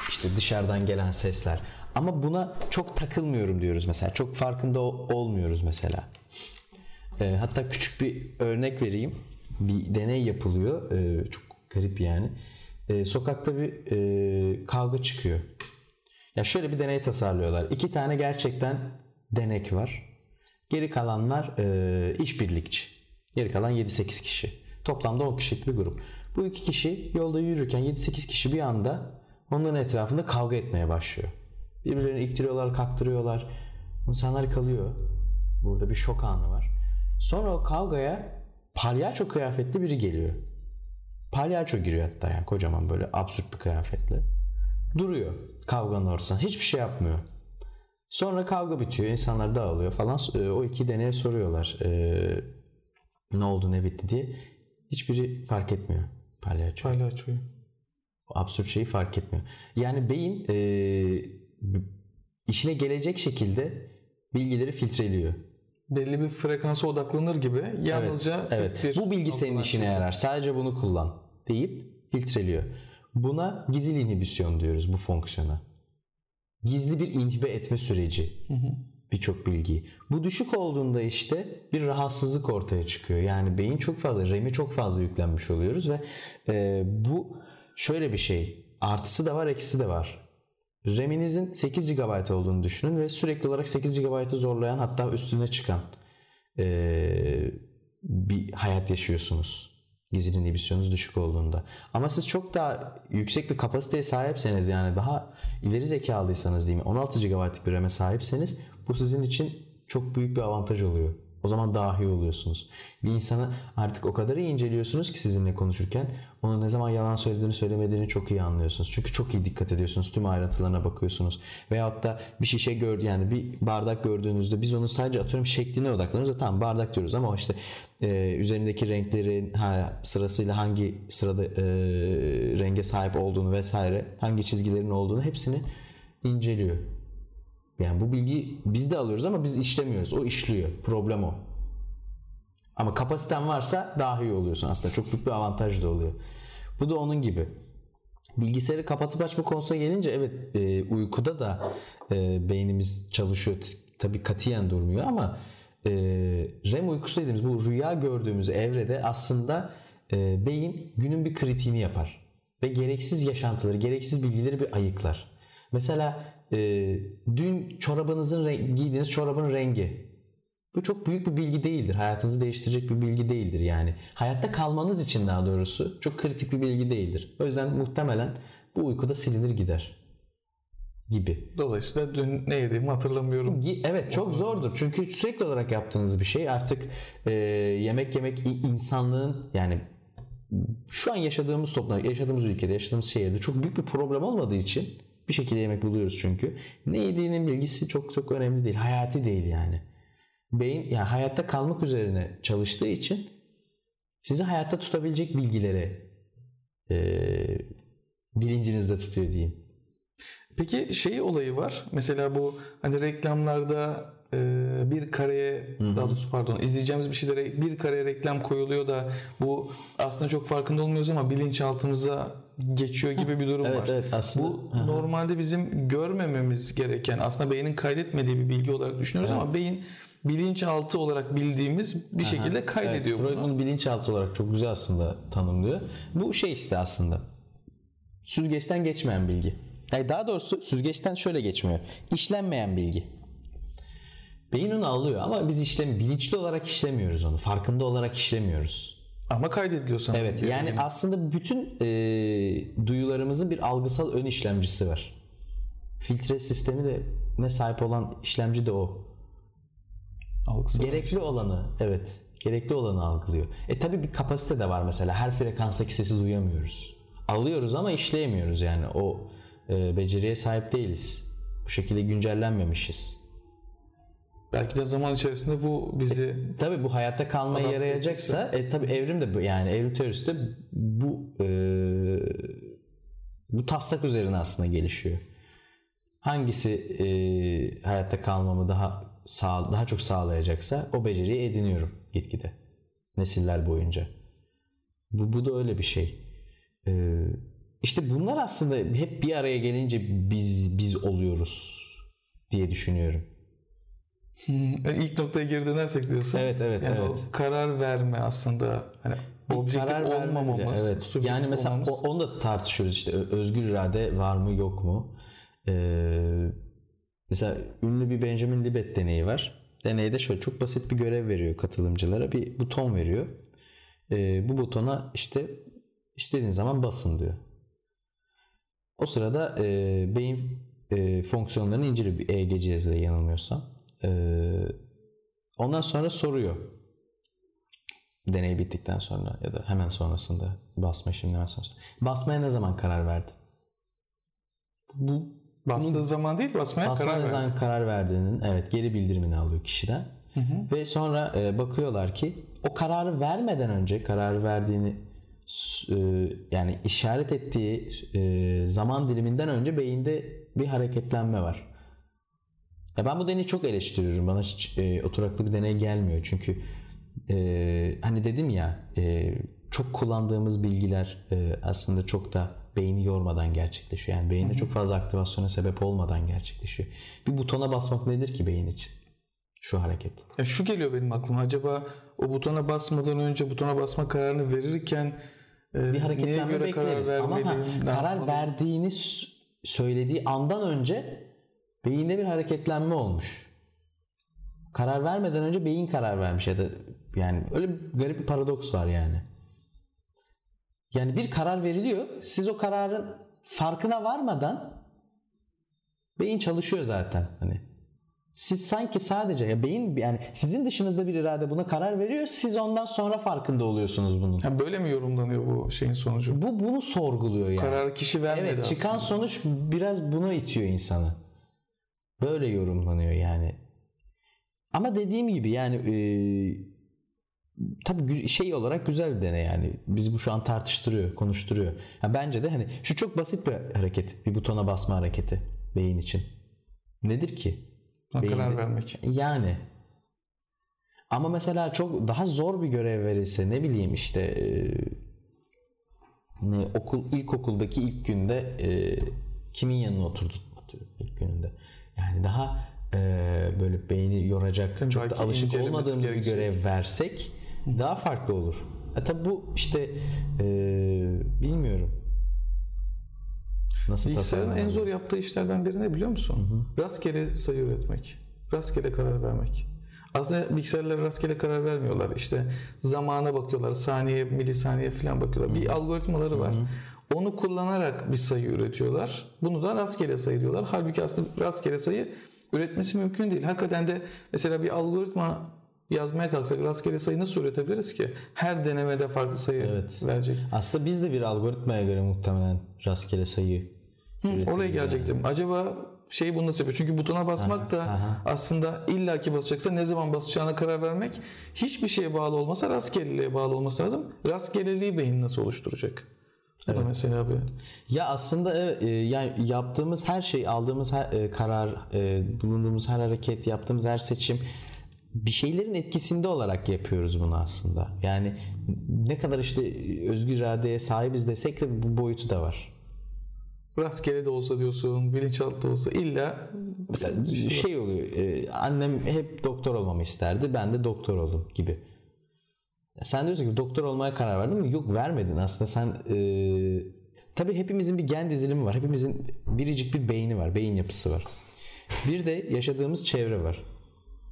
işte dışarıdan gelen sesler. Ama buna çok takılmıyorum diyoruz mesela. Çok farkında ol- olmuyoruz mesela. E, hatta küçük bir örnek vereyim. Bir deney yapılıyor. E, çok garip yani. E, sokakta bir e, kavga çıkıyor. Ya şöyle bir deney tasarlıyorlar. İki tane gerçekten denek var. Geri kalanlar e, işbirlikçi. Geri kalan 7-8 kişi. Toplamda 10 kişilik bir grup. Bu iki kişi yolda yürürken 7-8 kişi bir anda onların etrafında kavga etmeye başlıyor. Birbirlerini iktiriyorlar, kaktırıyorlar. İnsanlar kalıyor. Burada bir şok anı var. Sonra o kavgaya palyaço kıyafetli biri geliyor. Palyaço giriyor hatta yani kocaman böyle absürt bir kıyafetle. Duruyor kavganın ortasında. Hiçbir şey yapmıyor. Sonra kavga bitiyor. insanlar dağılıyor falan. E, O iki deneye soruyorlar. e, ne oldu ne bitti diye. Hiçbiri fark etmiyor palyaço. Palyaçoyu. Absürt şeyi fark etmiyor. Yani beyin e, işine gelecek şekilde bilgileri filtreliyor. Belli bir frekansa odaklanır gibi yalnızca evet, evet. Bu bilgi senin işine şey. yarar. Sadece bunu kullan deyip filtreliyor. Buna gizli inhibisyon diyoruz bu fonksiyona. Gizli bir inhibe etme süreci. Birçok bilgiyi. Bu düşük olduğunda işte bir rahatsızlık ortaya çıkıyor. Yani beyin çok fazla, RAM'e çok fazla yüklenmiş oluyoruz ve e, bu şöyle bir şey. Artısı da var, eksisi de var. RAM'inizin 8 GB olduğunu düşünün ve sürekli olarak 8 GB'ı zorlayan hatta üstüne çıkan e, bir hayat yaşıyorsunuz. Gizli inhibisyonunuz düşük olduğunda. Ama siz çok daha yüksek bir kapasiteye sahipseniz yani daha ileri zekalıysanız diyeyim 16 GB'lık bir RAM'e sahipseniz bu sizin için çok büyük bir avantaj oluyor. O zaman dahi oluyorsunuz. Bir insanı artık o kadar iyi inceliyorsunuz ki sizinle konuşurken onun ne zaman yalan söylediğini söylemediğini çok iyi anlıyorsunuz. Çünkü çok iyi dikkat ediyorsunuz. Tüm ayrıntılarına bakıyorsunuz. Veyahut da bir şişe gördü yani bir bardak gördüğünüzde biz onun sadece atıyorum şekline odaklanıyoruz. da Tamam bardak diyoruz ama işte e, üzerindeki renklerin ha, sırasıyla hangi sırada e, renge sahip olduğunu vesaire hangi çizgilerin olduğunu hepsini inceliyor. Yani bu bilgiyi biz de alıyoruz ama biz işlemiyoruz. O işliyor. Problem o. Ama kapasiten varsa daha iyi oluyorsun aslında. Çok büyük bir avantaj da oluyor. Bu da onun gibi. Bilgisayarı kapatıp açma konusuna gelince evet e, uykuda da e, beynimiz çalışıyor. T- Tabii katiyen durmuyor ama e, REM uykusu dediğimiz bu rüya gördüğümüz evrede aslında e, beyin günün bir kritiğini yapar. Ve gereksiz yaşantıları, gereksiz bilgileri bir ayıklar. Mesela e, dün çorabınızın rengi, giydiğiniz çorabın rengi. Bu çok büyük bir bilgi değildir. Hayatınızı değiştirecek bir bilgi değildir yani. Hayatta kalmanız için daha doğrusu çok kritik bir bilgi değildir. O yüzden muhtemelen bu uykuda silinir gider gibi. Dolayısıyla dün ne yediğimi hatırlamıyorum. Evet çok zordur çünkü sürekli olarak yaptığınız bir şey artık e, yemek yemek insanlığın yani şu an yaşadığımız toplumda, yaşadığımız ülkede, yaşadığımız şehirde çok büyük bir problem olmadığı için bir şekilde yemek buluyoruz çünkü. Ne yediğinin bilgisi çok çok önemli değil, hayati değil yani. Beyin yani hayatta kalmak üzerine çalıştığı için sizi hayatta tutabilecek bilgileri e, bilincinizde tutuyor diyeyim. Peki şey olayı var. Mesela bu hani reklamlarda e, bir kareye daha doğrusu pardon izleyeceğimiz bir şeylere bir kareye reklam koyuluyor da bu aslında çok farkında olmuyoruz ama bilinçaltımıza geçiyor gibi bir durum Evet, var. evet, aslında- Bu normalde bizim görmememiz gereken aslında beynin kaydetmediği bir bilgi olarak düşünüyoruz ama beyin bilinçaltı olarak bildiğimiz bir şekilde kaydediyor evet, Freud bunu. bunu bilinçaltı olarak çok güzel aslında tanımlıyor. Bu şey işte aslında. Süzgeçten geçmeyen bilgi. Yani daha doğrusu süzgeçten şöyle geçmiyor. İşlenmeyen bilgi. Beyin onu alıyor ama biz işlem bilinçli olarak işlemiyoruz onu. Farkında olarak işlemiyoruz. Ama kaydediliyor. Evet yani beyin. aslında bütün e, duyularımızın bir algısal ön işlemcisi var. Filtre sistemi de ne sahip olan işlemci de o. Algısal Gerekli olanı evet. Gerekli olanı algılıyor. E tabi bir kapasite de var mesela. Her frekanstaki sesi duyamıyoruz. Alıyoruz ama işleyemiyoruz yani. O e, beceriye sahip değiliz. Bu şekilde güncellenmemişiz. Belki de zaman içerisinde bu bizi Tabi bu hayatta kalmaya yarayacaksa e tabi evrim de yani evrim teorisi de bu e, bu taslak üzerine aslında gelişiyor. Hangisi e, hayatta kalmamı daha sağ, daha çok sağlayacaksa o beceriyi ediniyorum gitgide nesiller boyunca. Bu, bu da öyle bir şey. E, işte bunlar aslında hep bir araya gelince biz biz oluyoruz diye düşünüyorum. Yani ilk noktaya geri dönersek diyorsun. Evet, evet, yani evet. Karar verme aslında hani objektif karar verme bile, olmamamız. Evet. Yani mesela olmamız. onu da tartışıyoruz işte özgür irade var mı yok mu? Ee, mesela ünlü bir Benjamin Libet deneyi var. Deneyde şöyle çok basit bir görev veriyor katılımcılara. Bir buton veriyor. Ee, bu butona işte İstediğiniz zaman basın diyor. O sırada e, beyin e, fonksiyonlarını inceliyor bir EEG cihazıyla yanılmıyorsam. E, ondan sonra soruyor. Deney bittikten sonra ya da hemen sonrasında basma işleminden sonrasında. Basmaya ne zaman karar verdin? Bu Bastığı zaman değil basmaya basmaya karar ne verdi. zaman karar verdiğinin evet geri bildirimini alıyor kişiden. Ve sonra e, bakıyorlar ki o kararı vermeden önce kararı verdiğini e, yani işaret ettiği e, zaman diliminden önce beyinde bir hareketlenme var. Ya ben bu deneyi çok eleştiriyorum. Bana hiç e, oturaklı bir deney gelmiyor. Çünkü e, hani dedim ya e, çok kullandığımız bilgiler e, aslında çok da beyni yormadan gerçekleşiyor. Yani beyinde çok fazla aktivasyona sebep olmadan gerçekleşiyor. Bir butona basmak nedir ki beyin için? Şu hareket. Ya şu geliyor benim aklıma. Acaba o butona basmadan önce butona basma kararını verirken e, Bir neye hareketlenme göre bekleriz. karar Ama ha, karar verdiğini söylediği andan önce beyinde bir hareketlenme olmuş. Karar vermeden önce beyin karar vermiş ya da yani öyle bir garip bir paradoks var yani. Yani bir karar veriliyor. Siz o kararın farkına varmadan beyin çalışıyor zaten hani. Siz sanki sadece ya beyin yani sizin dışınızda bir irade buna karar veriyor. Siz ondan sonra farkında oluyorsunuz bunun. Ha, böyle mi yorumlanıyor bu şeyin sonucu? Bu bunu sorguluyor yani. Kararı kişi vermedi Evet çıkan aslında. sonuç biraz buna itiyor insanı. Böyle yorumlanıyor yani. Ama dediğim gibi yani e, tabii şey olarak güzel bir deney yani. Biz bu şu an tartıştırıyor, konuşturuyor. Ha, bence de hani şu çok basit bir hareket. Bir butona basma hareketi beyin için. Nedir ki? Karar vermek. Yani. Ama mesela çok daha zor bir görev verilse ne bileyim işte e, ne okul ilkokuldaki ilk günde e, kimin yanına oturdun atıyorum ilk gününde. Yani daha e, böyle beyni yoracak Tabii çok da alışık olmadığımız bir görev versek daha farklı olur. E tabi bu işte e, bilmiyorum. Nasıl Bilgisayarın en zor yaptığı işlerden biri ne biliyor musun? Rastgele sayı üretmek. Rastgele karar vermek. Aslında bilgisayarlar rastgele karar vermiyorlar. İşte zamana bakıyorlar. Saniye, milisaniye falan bakıyorlar. Bir algoritmaları var. Onu kullanarak bir sayı üretiyorlar. Bunu da rastgele sayı diyorlar. Halbuki aslında rastgele sayı üretmesi mümkün değil. Hakikaten de mesela bir algoritma yazmaya kalksak rastgele sayı nasıl üretebiliriz ki? Her denemede farklı sayı Evet. verecek. Aslında biz de bir algoritmaya göre muhtemelen rastgele sayı Hı, oraya yani. gelecektim. Acaba şey bunu nasıl yapıyor? Çünkü butona basmak da aha. aslında illaki basacaksa ne zaman basacağına karar vermek hiçbir şeye bağlı olmasa rastgeleliğe bağlı olması lazım. Rastgeleliği beyin nasıl oluşturacak? Da mesela bir Ya aslında evet, yani yaptığımız her şey, aldığımız her e, karar, e, bulunduğumuz her hareket, yaptığımız her seçim bir şeylerin etkisinde olarak yapıyoruz bunu aslında. Yani ne kadar işte özgür iradeye sahibiz desek de bu boyutu da var. rastgele de olsa diyorsun, bilinçaltı da olsa illa Mesela şey oluyor. e, annem hep doktor olmamı isterdi. Ben de doktor oldum gibi. Sen diyorsun ki doktor olmaya karar verdin mi? Yok vermedin. Aslında sen e, tabii hepimizin bir gen dizilimi var. Hepimizin biricik bir beyni var. Beyin yapısı var. Bir de yaşadığımız çevre var.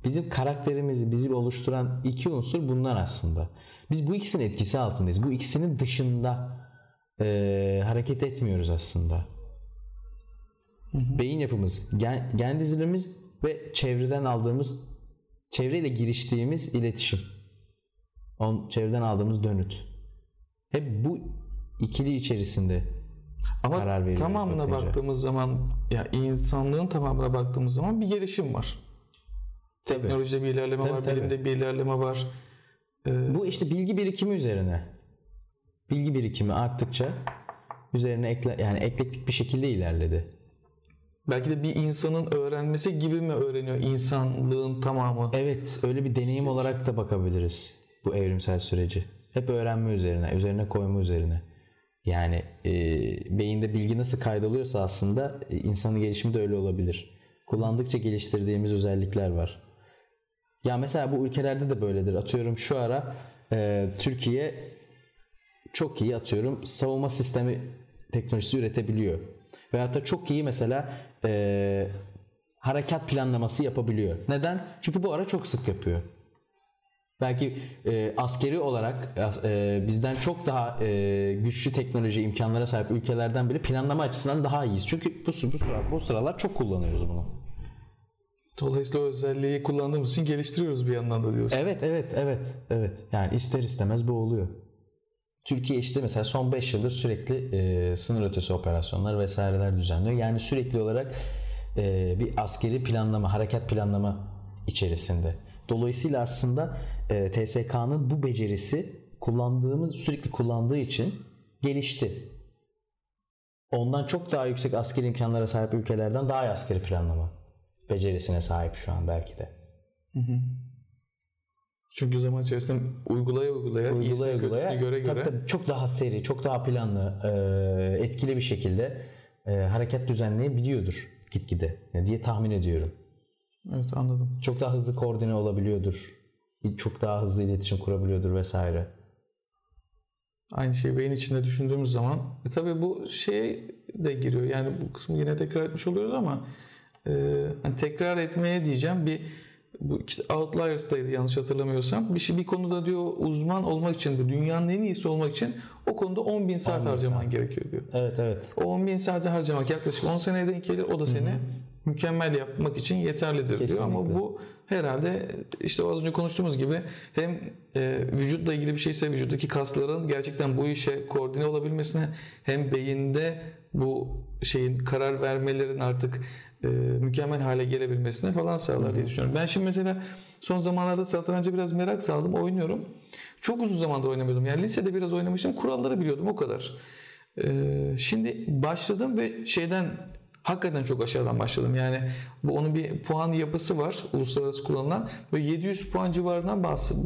Bizim karakterimizi, bizi oluşturan iki unsur bunlar aslında. Biz bu ikisinin etkisi altındayız. Bu ikisinin dışında e, hareket etmiyoruz aslında. Beyin yapımız, gen, gen dizilimimiz ve çevreden aldığımız, çevreyle giriştiğimiz iletişim. On, çevreden aldığımız dönüt. Hep bu ikili içerisinde ama karar veriyoruz tamamına bakınca. baktığımız zaman ya insanlığın tamamına baktığımız zaman bir gelişim var. Tabii. Teknolojide bir ilerleme Tabii, var, tabii. bilimde bir ilerleme var. Bu işte bilgi birikimi üzerine. Bilgi birikimi arttıkça üzerine ekle, yani eklektik bir şekilde ilerledi. Belki de bir insanın öğrenmesi gibi mi öğreniyor insanlığın tamamı? Evet, öyle bir deneyim olarak da bakabiliriz bu evrimsel süreci. Hep öğrenme üzerine, üzerine koyma üzerine. Yani e, beyinde bilgi nasıl kaydoluyorsa aslında e, insanın gelişimi de öyle olabilir. Kullandıkça geliştirdiğimiz özellikler var. Ya mesela bu ülkelerde de böyledir. Atıyorum şu ara e, Türkiye çok iyi atıyorum savunma sistemi teknolojisi üretebiliyor. Veyahut da çok iyi mesela e, harekat planlaması yapabiliyor. Neden? Çünkü bu ara çok sık yapıyor. Belki e, askeri olarak e, bizden çok daha e, güçlü teknoloji imkanlara sahip ülkelerden biri planlama açısından daha iyiyiz. Çünkü bu, bu, sıra, bu sıralar çok kullanıyoruz bunu. Dolayısıyla o özelliği kullandığımız için geliştiriyoruz bir yandan da diyorsun. Evet, evet, evet, evet. Yani ister istemez bu oluyor. Türkiye işte mesela son 5 yıldır sürekli e, sınır ötesi operasyonlar vesaireler düzenliyor. Yani sürekli olarak e, bir askeri planlama, harekat planlama içerisinde. Dolayısıyla aslında e, TSK'nın bu becerisi kullandığımız sürekli kullandığı için gelişti. Ondan çok daha yüksek askeri imkanlara sahip ülkelerden daha iyi askeri planlama becerisine sahip şu an belki de. Hı hı. Çünkü zaman içerisinde uygulaya uygulaya, uygulaya uygulaya göre tabii, göre tabii, çok daha seri, çok daha planlı, e, etkili bir şekilde e, hareket düzenleyebiliyordur gitgide diye tahmin ediyorum. Evet anladım. Çok daha hızlı koordine olabiliyordur. Çok daha hızlı iletişim kurabiliyordur vesaire. Aynı şeyi beyin içinde düşündüğümüz zaman e tabii bu şey de giriyor. Yani bu kısmı yine tekrar etmiş oluyoruz ama e, hani tekrar etmeye diyeceğim bir bu işte Outliers'daydı yanlış hatırlamıyorsam. Bir şey bir konuda diyor uzman olmak için, dünyanın en iyisi olmak için o konuda 10 bin saat 10 bin harcaman saat. gerekiyor diyor. Evet evet. O 10 bin saati harcamak yaklaşık 10 seneye denk gelir. O da seni mükemmel yapmak için yeterlidir diyor. Ama Kesinlikle. bu herhalde işte az önce konuştuğumuz gibi hem e, vücutla ilgili bir şeyse vücuttaki kasların gerçekten bu işe koordine olabilmesine hem beyinde bu şeyin karar vermelerin artık e, mükemmel hale gelebilmesine falan sağlar diye düşünüyorum. Ben şimdi mesela son zamanlarda satranca biraz merak saldım. Oynuyorum. Çok uzun zamandır oynamıyordum. Yani lisede biraz oynamıştım. Kuralları biliyordum o kadar. Ee, şimdi başladım ve şeyden hakikaten çok aşağıdan başladım. Yani bu onun bir puan yapısı var uluslararası kullanılan. Böyle 700 puan civarından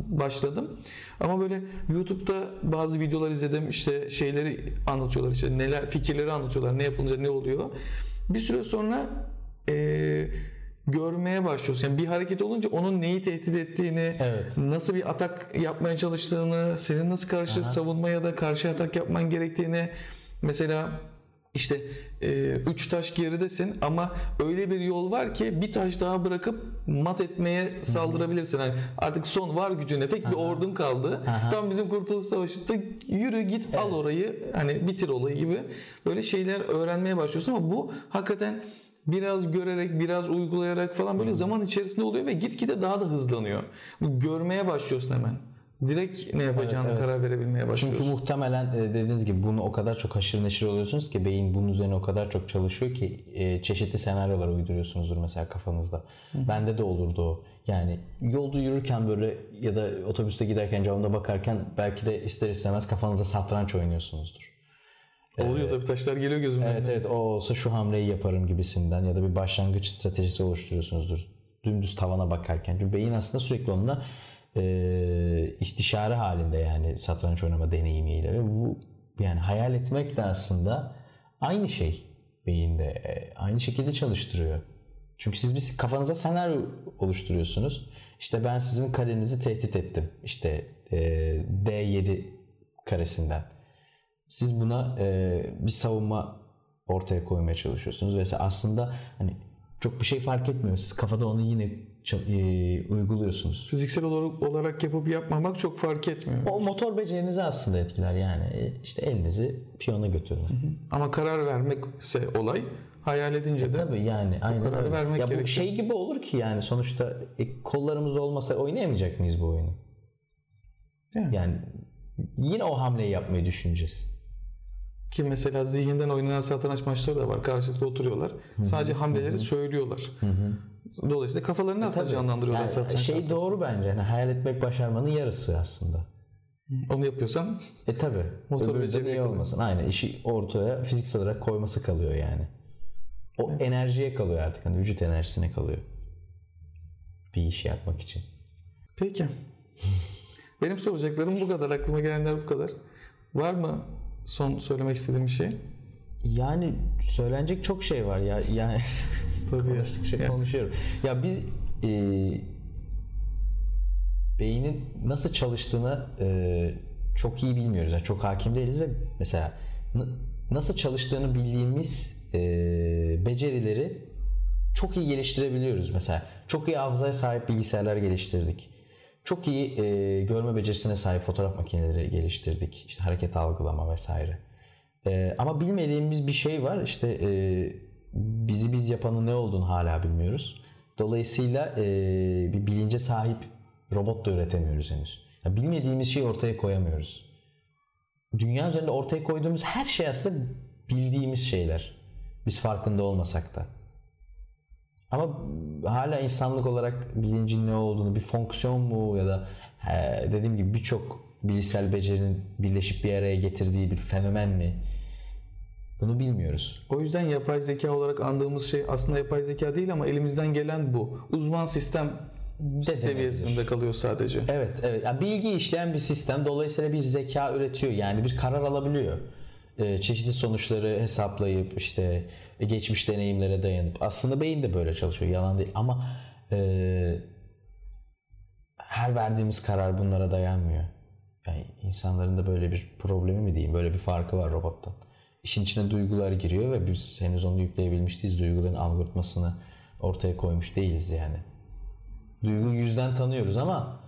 başladım. Ama böyle YouTube'da bazı videolar izledim. İşte şeyleri anlatıyorlar. işte neler fikirleri anlatıyorlar. Ne yapılınca ne oluyor. Bir süre sonra eee, görmeye başlıyorsun. Yani bir hareket olunca onun neyi tehdit ettiğini, Evet. nasıl bir atak yapmaya çalıştığını, senin nasıl karşı savunma ya da karşı atak yapman gerektiğini mesela işte e, üç taş geridesin ama öyle bir yol var ki bir taş daha bırakıp mat etmeye saldırabilirsin. Yani artık son var gücüne tek bir ordun kaldı. Aha. Tam bizim Kurtuluş Savaşı'nda yürü git al orayı hani bitir olayı gibi böyle şeyler öğrenmeye başlıyorsun ama bu hakikaten biraz görerek, biraz uygulayarak falan böyle zaman içerisinde oluyor ve gitgide daha da hızlanıyor. Bu görmeye başlıyorsun hemen. Direkt ne yapacağını Evet, evet. karar verebilmeye başlıyorsun. Çünkü muhtemelen e, dediğiniz gibi bunu o kadar çok haşır neşir oluyorsunuz ki beyin bunun üzerine o kadar çok çalışıyor ki e, çeşitli senaryolar uyduruyorsunuzdur mesela kafanızda. Bende de olurdu o. Yani yolda yürürken böyle ya da otobüste giderken camda bakarken belki de ister istemez kafanızda satranç oynuyorsunuzdur. Oluyor tabii taşlar geliyor gözümün Evet evet o olsa şu hamleyi yaparım gibisinden ya da bir başlangıç stratejisi oluşturuyorsunuzdur. Dümdüz tavana bakarken. Çünkü beyin aslında sürekli onunla e, istişare halinde yani satranç oynama deneyimiyle ve bu yani hayal etmek de aslında aynı şey beyinde e, aynı şekilde çalıştırıyor. Çünkü siz biz kafanıza senaryo oluşturuyorsunuz. İşte ben sizin kalenizi tehdit ettim. İşte e, D7 karesinden. Siz buna e, bir savunma ortaya koymaya çalışıyorsunuz. Ve aslında hani çok bir şey fark etmiyor. Siz kafada onu yine uyguluyorsunuz. Fiziksel olarak, olarak yapıp yapmamak çok fark etmiyor. O motor becerinizi aslında etkiler yani. E, işte elinizi piyona götürün. Ama karar vermekse olay hayal edince de Tabii yani aynen kararı öyle. vermek Ya bu gerekiyor. şey gibi olur ki yani sonuçta e, kollarımız olmasa oynayamayacak mıyız bu oyunu? Yani. Yani yine o hamleyi yapmayı düşüneceğiz. ki mesela zihinden oynanan satranç maçları da var. Karşılıklı oturuyorlar. Sadece hamleleri söylüyorlar. Dolayısıyla kafalarını aslında Tabii. canlandırıyorlar Yani satranç. şey tahtası. doğru bence. Yani hayal etmek başarmanın yarısı aslında. Onu yapıyorsan E tabi. Motor niye kalıyor. olmasın? Aynen işi ortaya fiziksel olarak koyması kalıyor yani. O enerjiye kalıyor artık. Hani vücut enerjisine kalıyor. Bir işi yapmak için. Peki. Benim soracaklarım bu kadar. Aklıma gelenler bu kadar. Var mı son söylemek istediğim bir şey? Yani söylenecek çok şey var ya. Yani Tabii. konuştukça Yani. konuşuyorum. Ya biz e, beynin nasıl çalıştığını e, çok iyi bilmiyoruz. Yani çok hakim değiliz ve mesela nasıl çalıştığını bildiğimiz e, becerileri çok iyi geliştirebiliyoruz. Mesela çok iyi hafızaya sahip bilgisayarlar geliştirdik. Çok iyi e, görme becerisine sahip fotoğraf makineleri geliştirdik. İşte hareket algılama vesaire. E, ama bilmediğimiz bir şey var. İşte e, bizi biz yapanın ne olduğunu hala bilmiyoruz. Dolayısıyla e, bir bilince sahip robot da üretemiyoruz henüz. Ya bilmediğimiz şeyi ortaya koyamıyoruz. Dünya üzerinde ortaya koyduğumuz her şey aslında bildiğimiz şeyler. Biz farkında olmasak da. Ama hala insanlık olarak bilincin ne olduğunu, bir fonksiyon mu ya da he, dediğim gibi birçok bilişsel becerinin birleşip bir araya getirdiği bir fenomen mi? Bunu bilmiyoruz. O yüzden yapay zeka olarak andığımız şey aslında yapay zeka değil ama elimizden gelen bu. Uzman sistem seviyesinde kalıyor sadece. Evet, evet. Yani bilgi işleyen bir sistem dolayısıyla bir zeka üretiyor. Yani bir karar alabiliyor. Ee, çeşitli sonuçları hesaplayıp işte geçmiş deneyimlere dayanıp aslında beyin de böyle çalışıyor. Yalan değil ama e, her verdiğimiz karar bunlara dayanmıyor. Yani insanların da böyle bir problemi mi diyeyim, böyle bir farkı var robottan. İşin içine duygular giriyor ve biz henüz onu yükleyebilmiş değiliz. Duyguların algoritmasını ortaya koymuş değiliz yani. Duygu yüzden tanıyoruz ama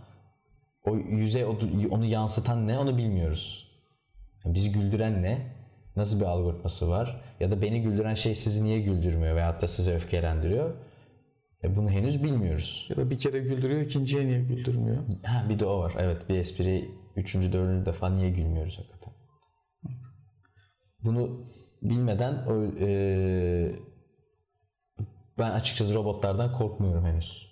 o yüze onu yansıtan ne onu bilmiyoruz. Yani bizi güldüren ne? Nasıl bir algoritması var? Ya da beni güldüren şey sizi niye güldürmüyor veyahut da sizi öfkelendiriyor? E bunu henüz bilmiyoruz. Ya da bir kere güldürüyor, ikinciye niye güldürmüyor? Ha, bir de o var. Evet bir espri üçüncü, dördüncü defa niye gülmüyoruz hakikaten? Bunu bilmeden e, ben açıkçası robotlardan korkmuyorum henüz.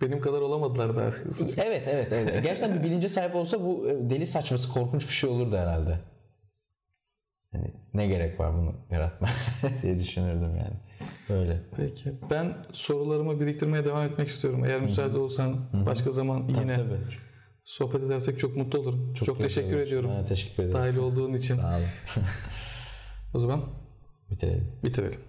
Benim kadar olamadılar da Evet evet evet. Gerçekten bir bilince sahip olsa bu e, deli saçması korkunç bir şey olurdu herhalde. Yani ne gerek var bunu yaratmaya diye düşünürdüm yani. Böyle. Peki. Ben sorularımı biriktirmeye devam etmek istiyorum. Eğer müsaade olsan başka zaman yine Tabii. Sohbet edersek çok mutlu olurum. Çok, teşekkür ederim. ediyorum. Ha, teşekkür ederim. Dahil olduğun için. Sağ olun. O zaman Bitirelim. bitirelim.